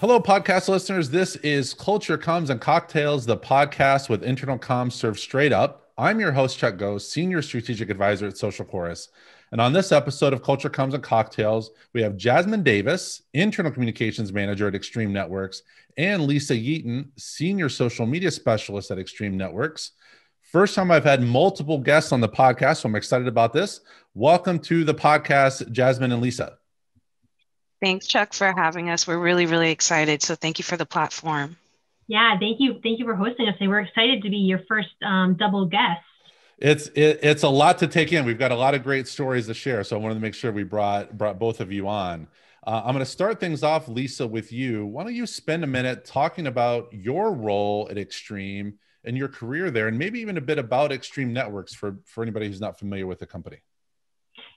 Hello, podcast listeners. This is Culture Comms and Cocktails, the podcast with internal comms served straight up. I'm your host, Chuck Gose, Senior Strategic Advisor at Social Chorus. And on this episode of Culture Comms and Cocktails, we have Jasmine Davis, Internal Communications Manager at Extreme Networks, and Lisa Yeaton, Senior Social Media Specialist at Extreme Networks. First time I've had multiple guests on the podcast, so I'm excited about this. Welcome to the podcast, Jasmine and Lisa. Thanks, Chuck, for having us. We're really, really excited. So thank you for the platform. Yeah, thank you. Thank you for hosting us. And we're excited to be your first um, double guest. It's it, it's a lot to take in. We've got a lot of great stories to share. So I wanted to make sure we brought brought both of you on. Uh, I'm going to start things off, Lisa, with you. Why don't you spend a minute talking about your role at Extreme and your career there, and maybe even a bit about Extreme Networks for for anybody who's not familiar with the company.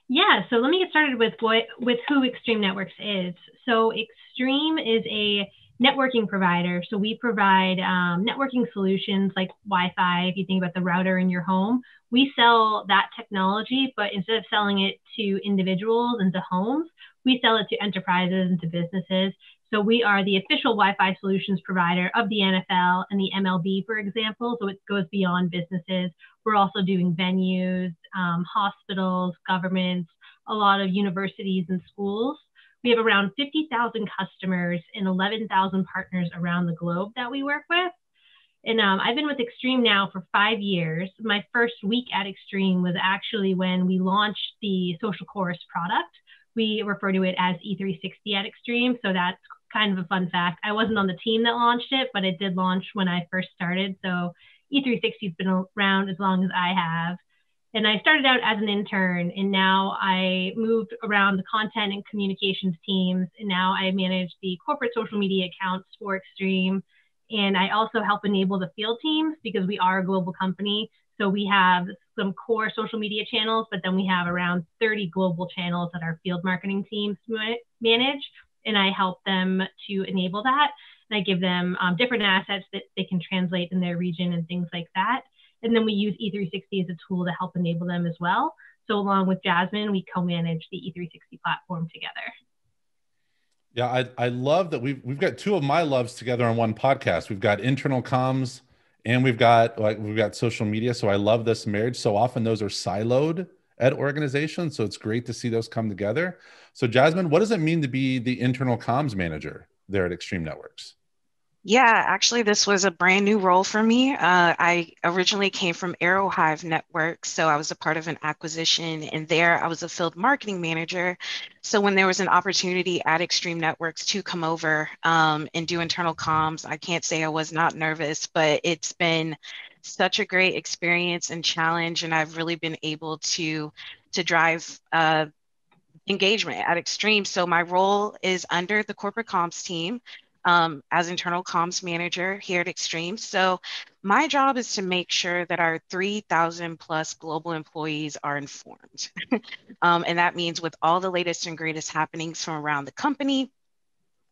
Yeah, so let me get started with what with who Extreme Networks is. So Extreme is a networking provider. So we provide um, networking solutions like Wi-Fi. If you think about the router in your home, we sell that technology, but instead of selling it to individuals and to homes, we sell it to enterprises and to businesses. So we are the official Wi-Fi solutions provider of the NFL and the MLB, for example. So it goes beyond businesses. We're also doing venues, um, hospitals, governments, a lot of universities and schools. We have around 50,000 customers and 11,000 partners around the globe that we work with. And um, I've been with Extreme now for five years. My first week at Extreme was actually when we launched the Social Chorus product. We refer to it as E360 at Extreme. So that's kind of a fun fact. I wasn't on the team that launched it, but it did launch when I first started. So E360 has been around as long as I have. And I started out as an intern, and now I moved around the content and communications teams. And now I manage the corporate social media accounts for Extreme. And I also help enable the field teams because we are a global company. So we have some core social media channels, but then we have around 30 global channels that our field marketing teams manage and I help them to enable that. And I give them um, different assets that they can translate in their region and things like that. And then we use E360 as a tool to help enable them as well. So along with Jasmine, we co-manage the E360 platform together. Yeah, I, I love that we've we've got two of my loves together on one podcast. We've got internal comms and we've got like we've got social media. So I love this marriage. So often those are siloed at organizations. So it's great to see those come together. So, Jasmine, what does it mean to be the internal comms manager there at Extreme Networks? Yeah, actually, this was a brand new role for me. Uh, I originally came from Aerohive Network, so I was a part of an acquisition, and there I was a field marketing manager. So when there was an opportunity at Extreme Networks to come over um, and do internal comms, I can't say I was not nervous, but it's been such a great experience and challenge, and I've really been able to to drive uh, engagement at Extreme. So my role is under the corporate comms team um, as internal comms manager here at Extreme. So my job is to make sure that our 3,000 plus global employees are informed. um, and that means with all the latest and greatest happenings from around the company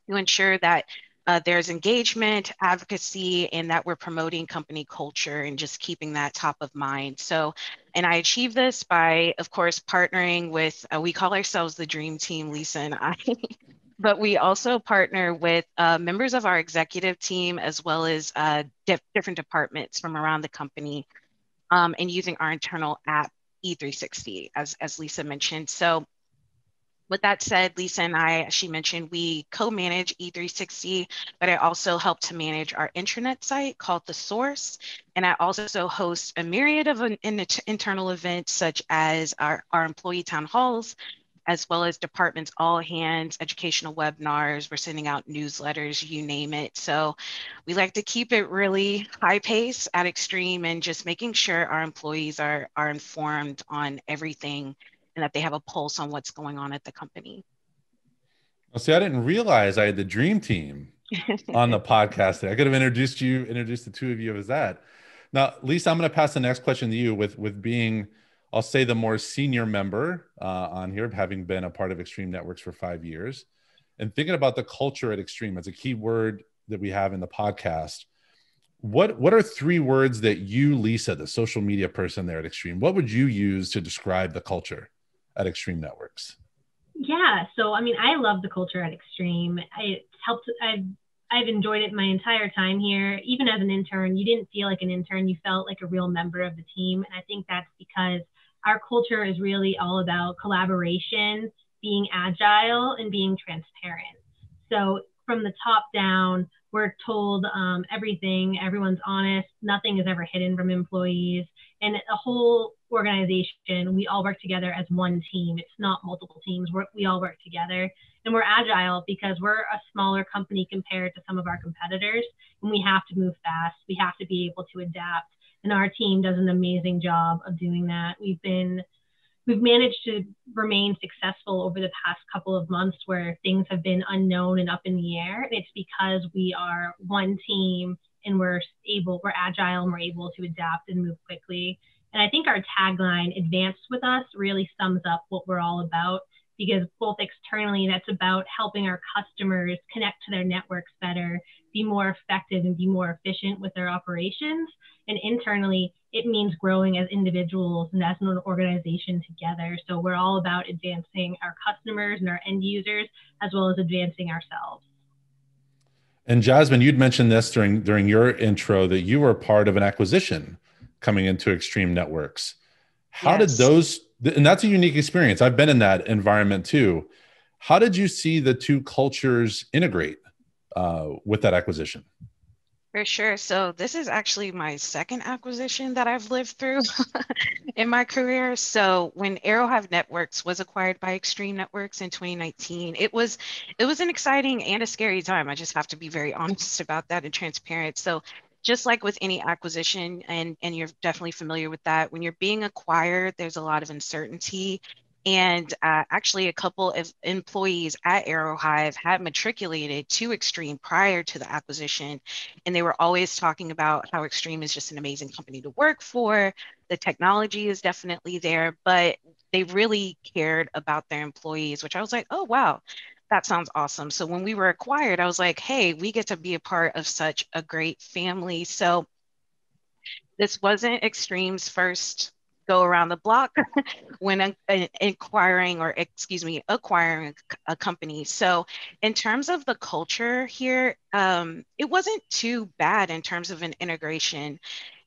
to ensure that uh, there's engagement, advocacy, and that we're promoting company culture and just keeping that top of mind. So, and I achieve this by, of course, partnering with, uh, we call ourselves the Dream Team, Lisa and I. but we also partner with uh, members of our executive team as well as uh, diff- different departments from around the company um, and using our internal app E360, as, as Lisa mentioned. So with that said, Lisa and I, as she mentioned, we co-manage E360, but I also help to manage our intranet site called The Source. And I also host a myriad of an, an internal events such as our, our employee town halls, as well as departments all hands, educational webinars. We're sending out newsletters, you name it. So we like to keep it really high pace at extreme and just making sure our employees are, are informed on everything and that they have a pulse on what's going on at the company. Well, see, I didn't realize I had the dream team on the podcast. I could have introduced you, introduced the two of you as that. Now, Lisa, I'm going to pass the next question to you with with being, I'll say, the more senior member uh, on here, having been a part of Extreme Networks for five years, and thinking about the culture at Extreme as a key word that we have in the podcast. What what are three words that you, Lisa, the social media person there at Extreme, what would you use to describe the culture? At Extreme Networks? Yeah, so I mean, I love the culture at Extreme. It's helped. I've I've enjoyed it my entire time here. Even as an intern, you didn't feel like an intern. You felt like a real member of the team. And I think that's because our culture is really all about collaboration, being agile, and being transparent. So from the top down, we're told um, everything, everyone's honest, nothing is ever hidden from employees. And a whole organization, we all work together as one team. It's not multiple teams, we're, we all work together. And we're agile because we're a smaller company compared to some of our competitors. And we have to move fast, we have to be able to adapt. And our team does an amazing job of doing that. We've been we've managed to remain successful over the past couple of months where things have been unknown and up in the air. And it's because we are one team and we're able, we're agile and we're able to adapt and move quickly. And I think our tagline, advance with us, really sums up what we're all about because both externally, that's about helping our customers connect to their networks better, be more effective, and be more efficient with their operations. And internally, it means growing as individuals and as an organization together. So we're all about advancing our customers and our end users, as well as advancing ourselves. And Jasmine, you'd mentioned this during during your intro that you were part of an acquisition coming into Extreme Networks. How yes. did those and that's a unique experience. I've been in that environment too. How did you see the two cultures integrate uh, with that acquisition? For sure. So this is actually my second acquisition that I've lived through in my career. So when Aerohive Networks was acquired by Extreme Networks in 2019, it was it was an exciting and a scary time. I just have to be very honest about that and transparent. So just like with any acquisition, and, and you're definitely familiar with that, when you're being acquired, there's a lot of uncertainty. And uh, actually, a couple of employees at Aerohive had matriculated to Extreme prior to the acquisition. And they were always talking about how Extreme is just an amazing company to work for. The technology is definitely there, but they really cared about their employees, which I was like, oh, wow, that sounds awesome. So when we were acquired, I was like, hey, we get to be a part of such a great family. So this wasn't Extreme's first go around the block when inquiring or excuse me acquiring a, company so in terms of the culture here um, it wasn't too bad in terms of an integration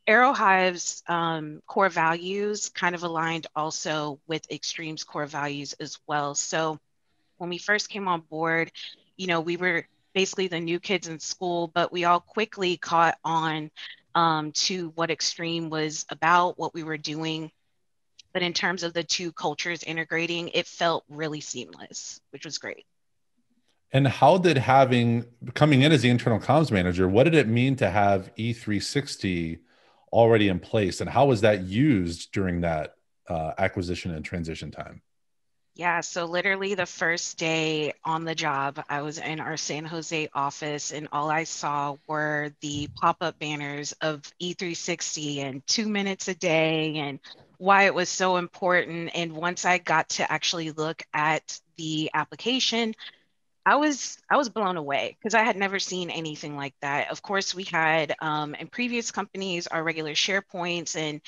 Aerohive's um, core values kind of aligned also with Extreme's core values as well. So when we first came on board, you know, we were basically the new kids in school, but we all quickly caught on um, to what Extreme was about, what we were doing. But in terms of the two cultures integrating, it felt really seamless, which was great. And how did having coming in as the internal comms manager, what did it mean to have E360 already in place? And how was that used during that uh, acquisition and transition time? Yeah, so literally the first day on the job, I was in our San Jose office, and all I saw were the pop up banners of E360 and two minutes a day and why it was so important. And once I got to actually look at the application, I was I was blown away because I had never seen anything like that. Of course, we had um, in previous companies our regular SharePoints and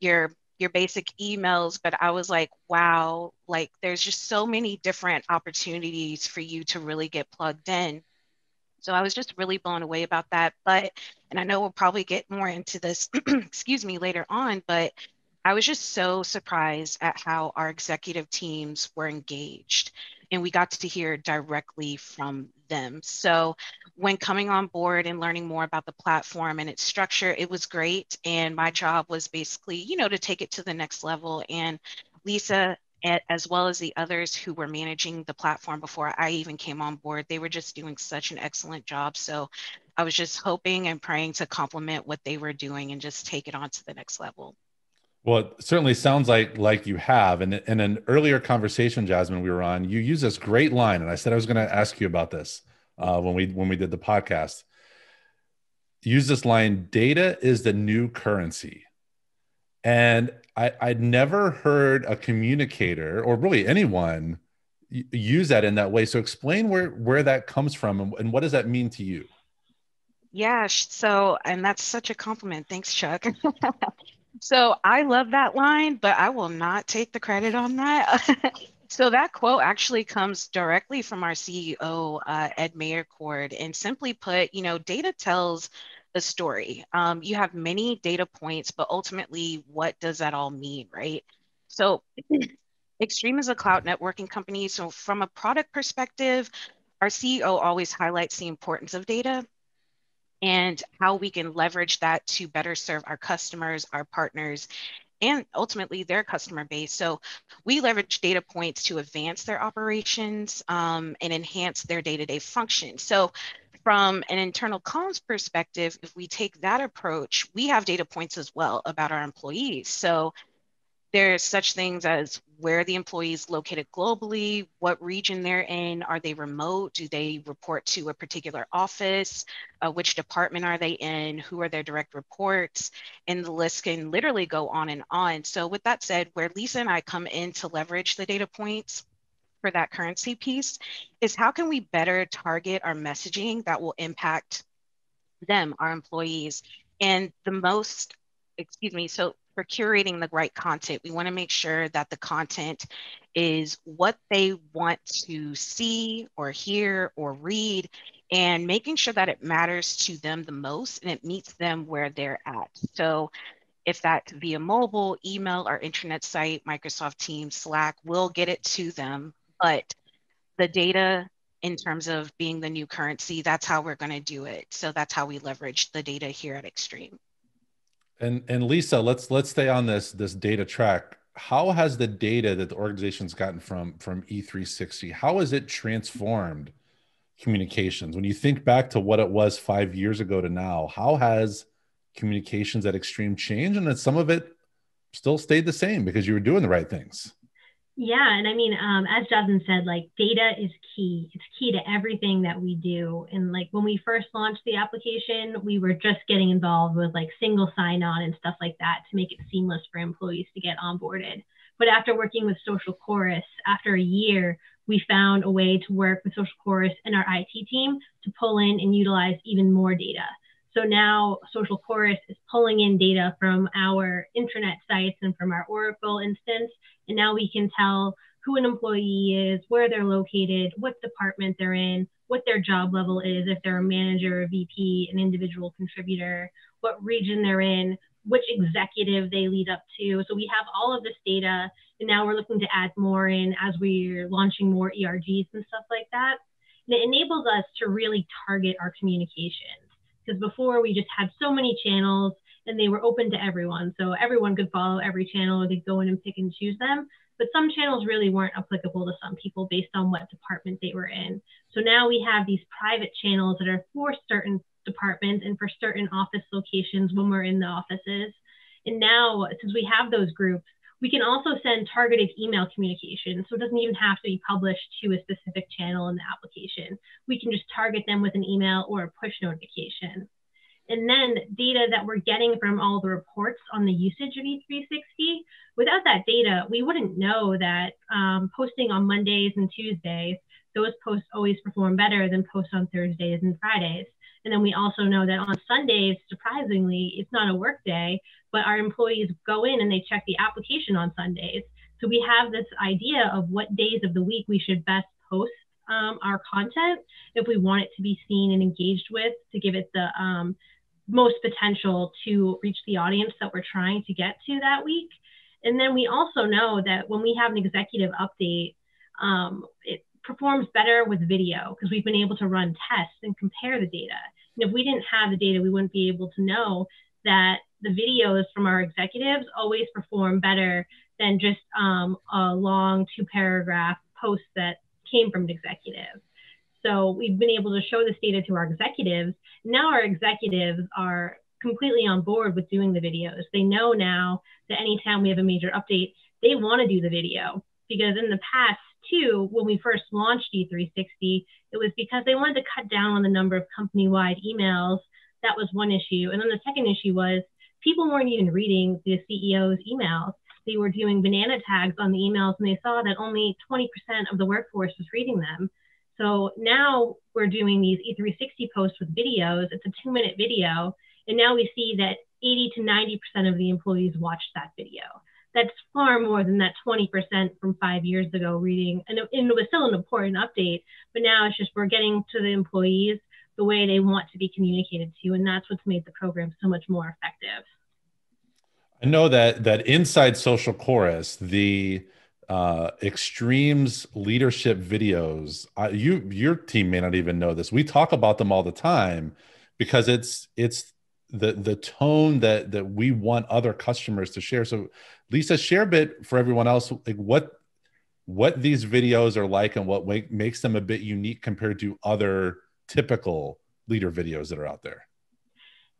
your your basic emails, but I was like, wow, like there's just so many different opportunities for you to really get plugged in. So I was just really blown away about that. But, and I know we'll probably get more into this, excuse me, later on, but I was just so surprised at how our executive teams were engaged and we got to hear directly from them. So when coming on board and learning more about the platform and its structure, it was great. And my job was basically, you know, to take it to the next level. And Lisa, as well as the others who were managing the platform before I even came on board, they were just doing such an excellent job. So I was just hoping and praying to complement what they were doing and just take it on to the next level. Well, it certainly sounds like like you have. And in an earlier conversation, Jasmine, we were on, you use this great line, and I said I was going to ask you about this uh, when we when we did the podcast. Use this line: "Data is the new currency," and I, I'd never heard a communicator or really anyone use that in that way. So explain where where that comes from and, and what does that mean to you? Yeah, so and that's such a compliment. Thanks, Chuck. So I love that line, but I will not take the credit on that. So that quote actually comes directly from our CEO, uh, Ed Meyercord. And simply put, you know, data tells the story. Um, you have many data points, but ultimately, what does that all mean, right? So Extreme is a cloud networking company. So from a product perspective, our CEO always highlights the importance of data and how we can leverage that to better serve our customers, our partners, and ultimately their customer base. So we leverage data points to advance their operations um, and enhance their day-to-day function. So from an internal comms perspective, if we take that approach, we have data points as well about our employees. So there's such things as where the employees located globally, what region they're in, are they remote, do they report to a particular office, uh, which department are they in, who are their direct reports, and the list can literally go on and on. So with that said, where Lisa and I come in to leverage the data points for that currency piece is how can we better target our messaging that will impact them, our employees, and the most, excuse me, so for curating the right content, we want to make sure that the content is what they want to see or hear or read and making sure that it matters to them the most and it meets them where they're at. So if that's via mobile, email, or internet site, Microsoft Teams, Slack, we'll get it to them. But the data in terms of being the new currency, that's how we're going to do it. So that's how we leverage the data here at Extreme. And and Lisa, let's let's stay on this this data track. How has the data that the organization's gotten from from E360 how has it transformed communications? When you think back to what it was five years ago to now, how has communications at Extreme changed? And that some of it still stayed the same because you were doing the right things. Yeah, and I mean, um, as Jasmine said, like data is key. It's key to everything that we do. And like when we first launched the application, we were just getting involved with like single sign-on and stuff like that to make it seamless for employees to get onboarded. But after working with Social Chorus, after a year, we found a way to work with Social Chorus and our IT team to pull in and utilize even more data. So now Social Chorus is pulling in data from our intranet sites and from our Oracle instance. And now we can tell who an employee is, where they're located, what department they're in, what their job level is, if they're a manager, a VP, an individual contributor, what region they're in, which executive they lead up to. So we have all of this data. And now we're looking to add more in as we're launching more ERGs and stuff like that. And it enables us to really target our communications because before we just had so many channels and they were open to everyone. So everyone could follow every channel or they'd go in and pick and choose them. But some channels really weren't applicable to some people based on what department they were in. So now we have these private channels that are for certain departments and for certain office locations when we're in the offices. And now, since we have those groups, we can also send targeted email communication. So it doesn't even have to be published to a specific channel in the application. We can just target them with an email or a push notification. And then data that we're getting from all the reports on the usage of E360, without that data, we wouldn't know that um, posting on Mondays and Tuesdays, those posts always perform better than posts on Thursdays and Fridays. And then we also know that on Sundays, surprisingly, it's not a work day, but our employees go in and they check the application on Sundays. So we have this idea of what days of the week we should best post um, our content if we want it to be seen and engaged with to give it the um, most potential to reach the audience that we're trying to get to that week. And then we also know that when we have an executive update, um, it performs better with video because we've been able to run tests and compare the data. And if we didn't have the data, we wouldn't be able to know that the videos from our executives always perform better than just um, a long two paragraph post that came from an executive. So we've been able to show this data to our executives. Now our executives are completely on board with doing the videos. They know now that anytime we have a major update, they want to do the video because in the past too, when we first launched E360, it was because they wanted to cut down on the number of company-wide emails. That was one issue. And then the second issue was people weren't even reading the CEO's emails. They were doing Bananatags on the emails and they saw that only 20% of the workforce was reading them. So now we're doing these E360 posts with videos. It's a two minute video. And now we see that 80 to 90% of the employees watched that video that's far more than that 20% from five years ago reading. And it, and it was still an important update, but now it's just we're getting to the employees the way they want to be communicated to. And that's what's made the program so much more effective. I know that that inside social chorus, the uh, extremes leadership videos, uh, you your team may not even know this. We talk about them all the time because it's it's the the tone that that we want other customers to share. So Lisa, share a bit for everyone else, like what what these videos are like and what make, makes them a bit unique compared to other typical leader videos that are out there.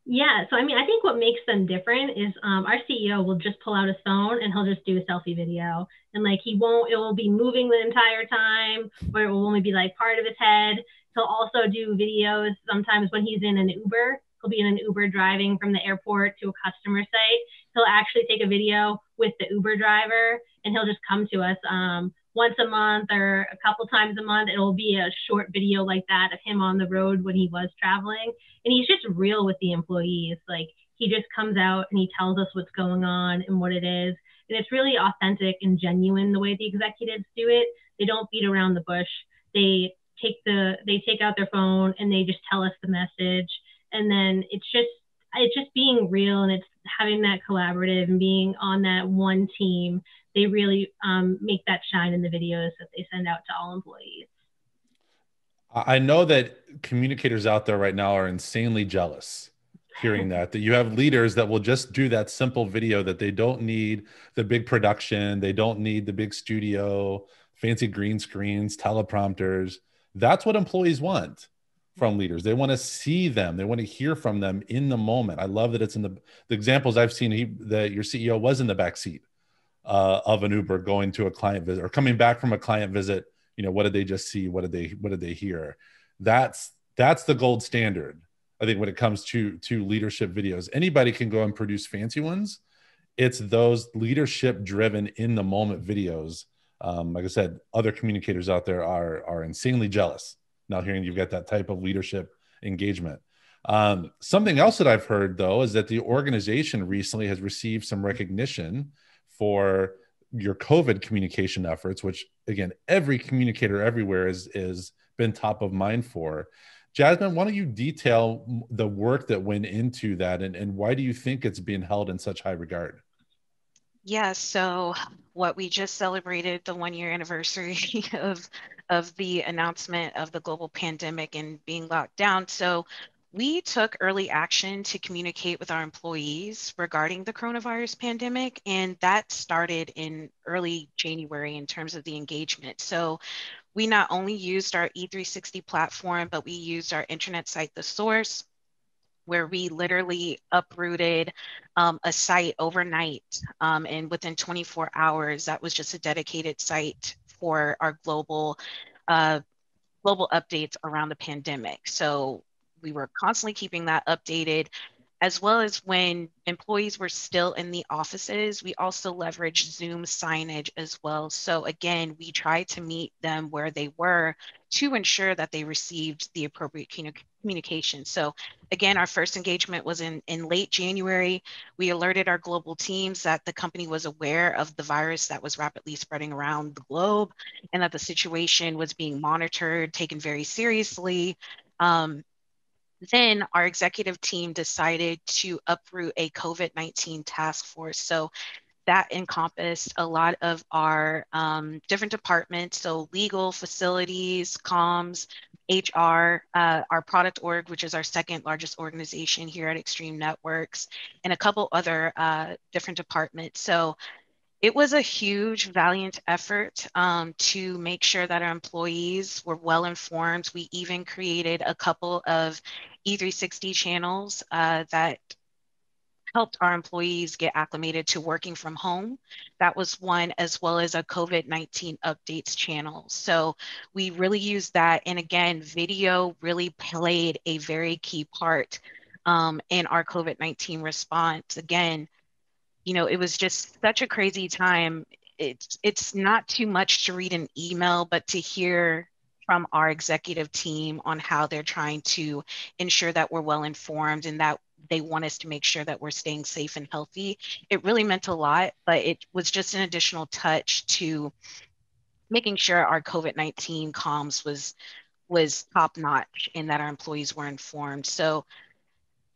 Yeah, so I mean, I think what makes them different is um, our CEO will just pull out his phone and he'll just do a selfie video, and like he won't, it will be moving the entire time, or it will only be like part of his head. He'll also do videos sometimes when he's in an Uber. He'll be in an Uber driving from the airport to a customer site. He'll actually take a video with the Uber driver, and he'll just come to us um, once a month or a couple times a month. It'll be a short video like that of him on the road when he was traveling. And he's just real with the employees. Like he just comes out and he tells us what's going on and what it is. And it's really authentic and genuine the way the executives do it. They don't beat around the bush. They take the they take out their phone and they just tell us the message. And then it's just it's just being real and it's having that collaborative and being on that one team they really um, make that shine in the videos that they send out to all employees. I know that communicators out there right now are insanely jealous hearing that that you have leaders that will just do that simple video that they don't need the big production they don't need the big studio fancy green screens teleprompters. That's what employees want from leaders. They want to see them. They want to hear from them in the moment. I love that it's in the, the examples i've seen he, that your ceo was in the back seat uh, of an Uber going to a client visit or coming back from a client visit. You know, what did they just see? What did they What did they hear? That's that's the gold standard. I think when it comes to to leadership videos, anybody can go and produce fancy ones. It's those leadership driven in the moment videos. Um, like I said, other communicators out there are are insanely jealous now hearing you've got that type of leadership engagement. Um, something else that I've heard though is that the organization recently has received some recognition for your COVID communication efforts, which again, every communicator everywhere is is been top of mind for. Jasmine, why don't you detail the work that went into that and, and why do you think it's being held in such high regard? Yeah, so what we just celebrated the one year anniversary of of the announcement of the global pandemic and being locked down. So we took early action to communicate with our employees regarding the coronavirus pandemic, and that started in early January in terms of the engagement. So we not only used our E360 platform, but we used our intranet site, The Source, where we literally uprooted um, a site overnight. Um, and within 24 hours, that was just a dedicated site for our global uh, global updates around the pandemic. So we were constantly keeping that updated as well as when employees were still in the offices, we also leveraged Zoom signage as well. So again, we tried to meet them where they were to ensure that they received the appropriate communication. So again, our first engagement was in, in late January. We alerted our global teams that the company was aware of the virus that was rapidly spreading around the globe and that the situation was being monitored, taken very seriously. Um, then our executive team decided to uproot a COVID 19 task force. So that encompassed a lot of our um, different departments, so legal, facilities, comms, HR, uh, our product org, which is our second largest organization here at Extreme Networks, and a couple other uh, different departments. So it was a huge, valiant effort um, to make sure that our employees were well informed. We even created a couple of E360 channels uh, that helped our employees get acclimated to working from home. That was one, as well as a COVID 19 updates channel. So we really used that. And again, video really played a very key part um, in our COVID 19 response. Again, you know, it was just such a crazy time. It's it's not too much to read an email, but to hear from our executive team on how they're trying to ensure that we're well informed and that they want us to make sure that we're staying safe and healthy. It really meant a lot, but it was just an additional touch to making sure our COVID-19 comms was was top notch and that our employees were informed. So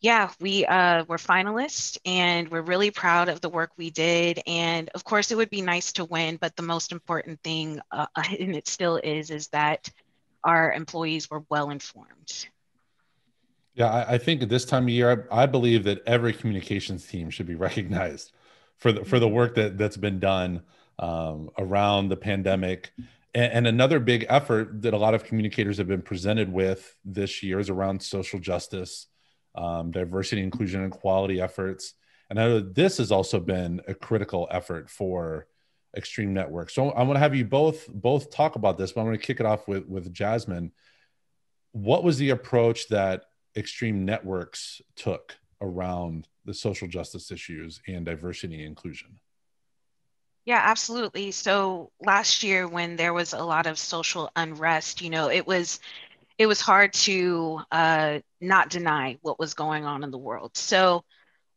yeah, we uh, were finalists and we're really proud of the work we did. And of course, it would be nice to win, but the most important thing, uh, and it still is, is that our employees were well informed. Yeah, I, I think at this time of year, I, I, believe that every communications team should be recognized for the for the work that that's been done um, around the pandemic. And, and another big effort that a lot of communicators have been presented with this year is around social justice, um, diversity, inclusion, and equality efforts. And I know this has also been a critical effort for Extreme Network. So I want to have you both both talk about this, but I'm going to kick it off with with Jasmine. What was the approach that extreme networks took around the social justice issues and diversity and inclusion? Yeah, absolutely. So last year when there was a lot of social unrest, you know, it was it was hard to uh, not deny what was going on in the world. So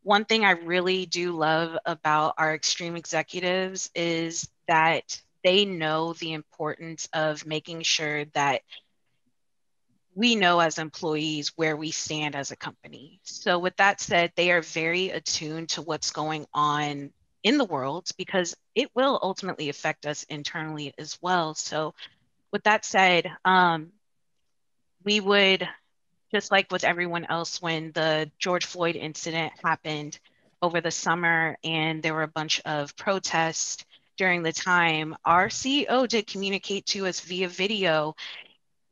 one thing I really do love about our extreme executives is that they know the importance of making sure that we know as employees where we stand as a company. So, with that said, they are very attuned to what's going on in the world because it will ultimately affect us internally as well. So, with that said, um, we would, just like with everyone else, when the George Floyd incident happened over the summer and there were a bunch of protests during the time, our CEO did communicate to us via video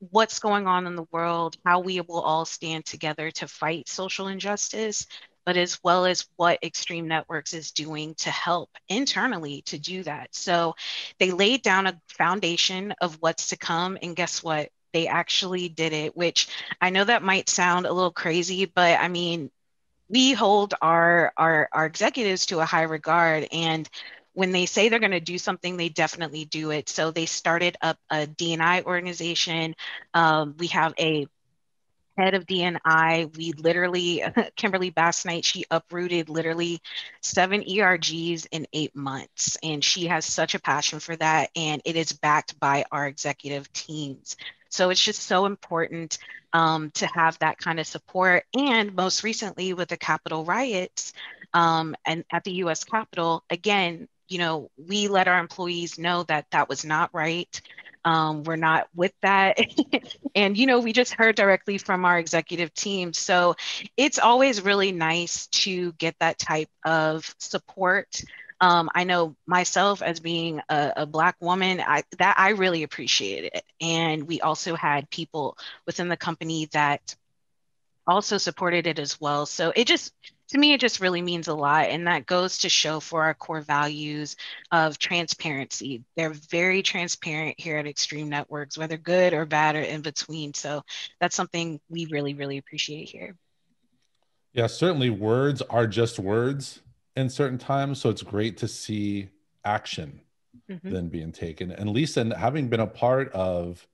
what's going on in the world, how we will all stand together to fight social injustice, but as well as what Extreme Networks is doing to help internally to do that. So they laid down a foundation of what's to come. And guess what? They actually did it, which I know that might sound a little crazy, but I mean, we hold our, our, our executives to a high regard. And when they say they're going to do something, they definitely do it. So they started up a DNI organization. Um, we have a head of DNI. We literally, Kimberly Basnight, she uprooted literally seven ERGs in eight months. And she has such a passion for that. And it is backed by our executive teams. So it's just so important um, to have that kind of support. And most recently with the Capitol riots um, and at the US Capitol, again, you know, we let our employees know that that was not right. Um, we're not with that. and, you know, we just heard directly from our executive team. So it's always really nice to get that type of support. Um, I know myself as being a, a, Black woman, I, that I really appreciate it. And we also had people within the company that also supported it as well. So it just to me, it just really means a lot. And that goes to show for our core values of transparency. They're very transparent here at Extreme Networks, whether good or bad or in between. So that's something we really, really appreciate here. Yeah, certainly words are just words in certain times. So it's great to see action mm-hmm. then being taken. And Lisa, having been a part of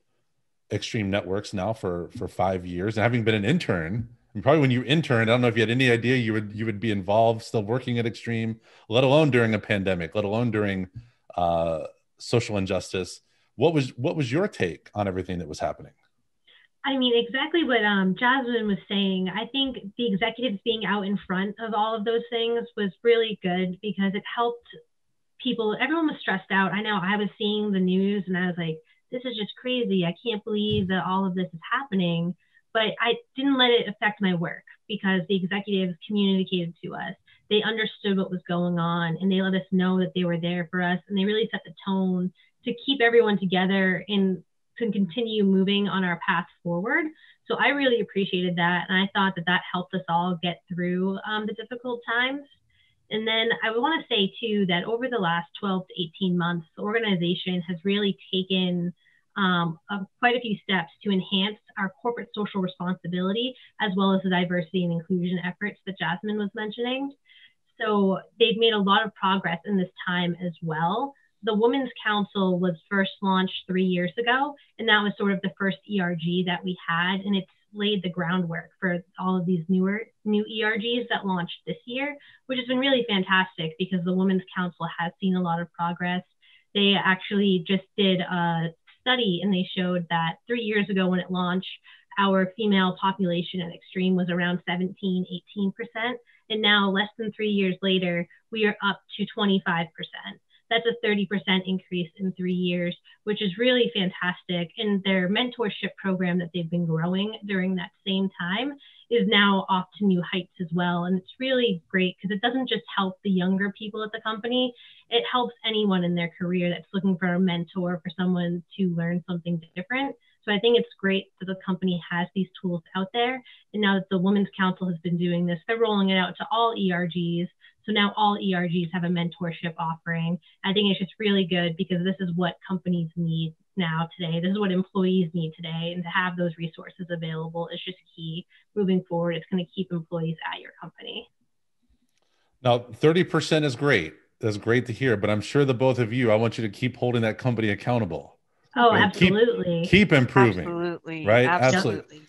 Extreme Networks now for for five years and having been an intern probably when you interned, I don't know if you had any idea you would you would be involved, still working at Extreme, let alone during a pandemic, let alone during uh, social injustice. What was what was your take on everything that was happening? I mean, exactly what um, Jasmine was saying. I think the executives being out in front of all of those things was really good because it helped people. Everyone was stressed out. I know I was seeing the news and I was like, this is just crazy. I can't believe that all of this is happening but I didn't let it affect my work because the executives communicated to us. They understood what was going on and they let us know that they were there for us and they really set the tone to keep everyone together and to continue moving on our path forward. So I really appreciated that. And I thought that that helped us all get through um, the difficult times. And then I want to say too that over the last 12 to 18 months, the organization has really taken um, quite a few steps to enhance our corporate social responsibility, as well as the diversity and inclusion efforts that Jasmine was mentioning. So they've made a lot of progress in this time as well. The Women's Council was first launched three years ago, and that was sort of the first ERG that we had. And it's laid the groundwork for all of these newer new ERGs that launched this year, which has been really fantastic because the Women's Council has seen a lot of progress. They actually just did a study and they showed that three years ago when it launched, our female population at Extreme was around 17, 18%. And now, less than three years later, we are up to 25%. That's a 30% increase in three years, which is really fantastic. And their mentorship program that they've been growing during that same time is now off to new heights as well. And it's really great because it doesn't just help the younger people at the company, it helps anyone in their career that's looking for a mentor, for someone to learn something different. So I think it's great that the company has these tools out there. And now that the Women's Council has been doing this, they're rolling it out to all ERGs. So now all ERGs have a mentorship offering. I think it's just really good because this is what companies need now today. This is what employees need today. And to have those resources available is just key moving forward. It's going to keep employees at your company. Now, 30% is great. That's great to hear. But I'm sure the both of you, I want you to keep holding that company accountable. Oh, right? absolutely. Keep, keep improving. Absolutely. Right? Absolutely. absolutely.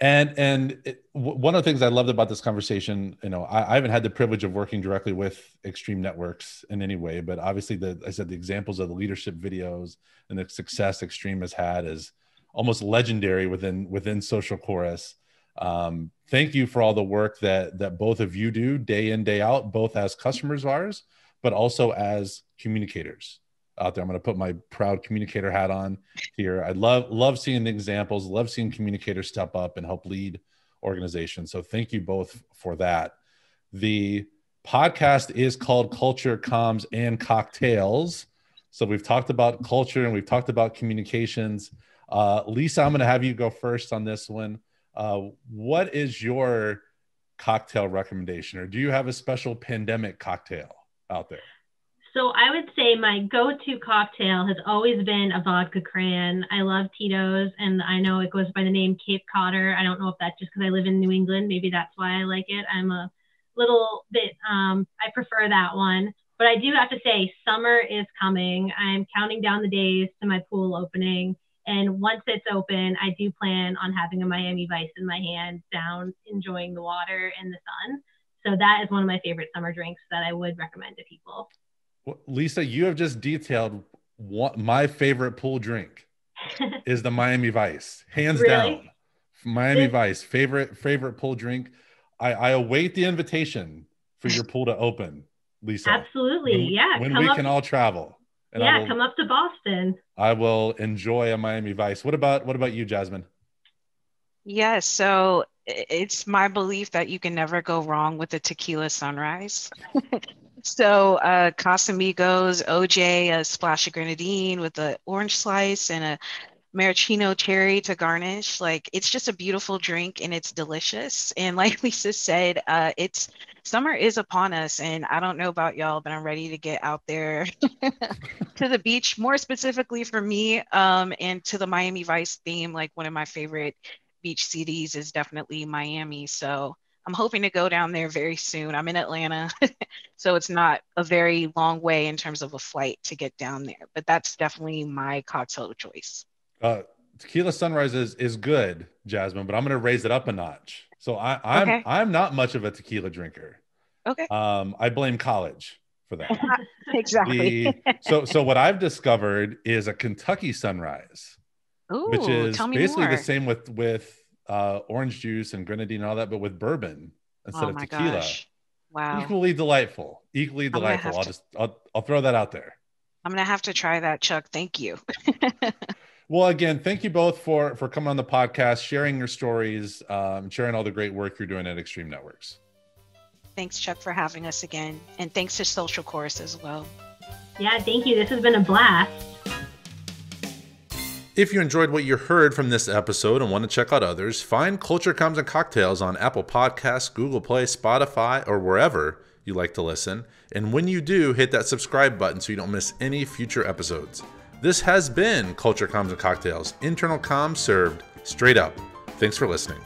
And and it, w- one of the things I loved about this conversation, you know, I, I, haven't had the privilege of working directly with Extreme Networks in any way, but obviously the I said the examples of the leadership videos and the success Extreme has had is almost legendary within within Social Chorus. Um, thank you for all the work that that both of you do day in day out, both as customers of ours, but also as communicators out there. I'm going to put my proud communicator hat on here. I love love seeing the examples, love seeing communicators step up and help lead organizations. So thank you both for that. The podcast is called Culture, Comms, and Cocktails. So we've talked about culture and we've talked about communications. Uh, Lisa, I'm going to have you go first on this one. Uh, what is your cocktail recommendation, or do you have a special pandemic cocktail out there? So I would say my go-to cocktail has always been a vodka cran. I love Tito's, and I know it goes by the name Cape Codder. I don't know if that's just because I live in New England. Maybe that's why I like it. I'm a little bit. Um, I prefer that one. But I do have to say, summer is coming. I'm counting down the days to my pool opening. And once it's open, I do plan on having a Miami Vice in my hand, down enjoying the water and the sun. So that is one of my favorite summer drinks that I would recommend to people. Lisa, you have just detailed what my favorite pool drink is the Miami Vice, hands really? down. Miami Vice, favorite favorite pool drink. I, I await the invitation for your pool to open, Lisa. Absolutely, when, yeah. When we can all travel. yeah, will, come up to Boston. I will enjoy a Miami Vice. What about what about you, Jasmine? Yeah, so it's my belief that you can never go wrong with a tequila sunrise. So uh, Casamigos, OJ, a splash of grenadine with the orange slice and a maraschino cherry to garnish. Like it's just a beautiful drink and it's delicious. And like Lisa said, uh, it's summer is upon us. And I don't know about y'all, but I'm ready to get out there to the beach, more specifically for me, um, and to the Miami Vice theme. Like one of my favorite beach cities is definitely Miami. So I'm hoping to go down there very soon. I'm in Atlanta, so it's not a very long way in terms of a flight to get down there. But that's definitely my cocktail choice. Uh, tequila sunrise is, is good, Jasmine, but I'm going to raise it up a notch. So I, I'm okay. I'm not much of a tequila drinker. Okay. Um, I blame college for that. exactly. The, so so what I've discovered is a Kentucky sunrise, Ooh, which is basically more. the same with with uh, orange juice and grenadine and all that, but with bourbon instead oh of tequila. Gosh. Wow. Equally delightful. Equally delightful. I'll to, just I'll, I'll throw that out there. I'm gonna have to try that, Chuck. Thank you. well, again, thank you both for for coming on the podcast, sharing your stories, um, sharing all the great work you're doing at Extreme Networks. Thanks, Chuck, for having us again, and thanks to Social Chorus as well. Yeah, thank you. This has been a blast. If you enjoyed what you heard from this episode and want to check out others, find Culture Comms and Cocktails on Apple Podcasts, Google Play, Spotify, or wherever you like to listen. And when you do, hit that subscribe button so you don't miss any future episodes. This has been Culture Comms and Cocktails, internal comms served straight up. Thanks for listening.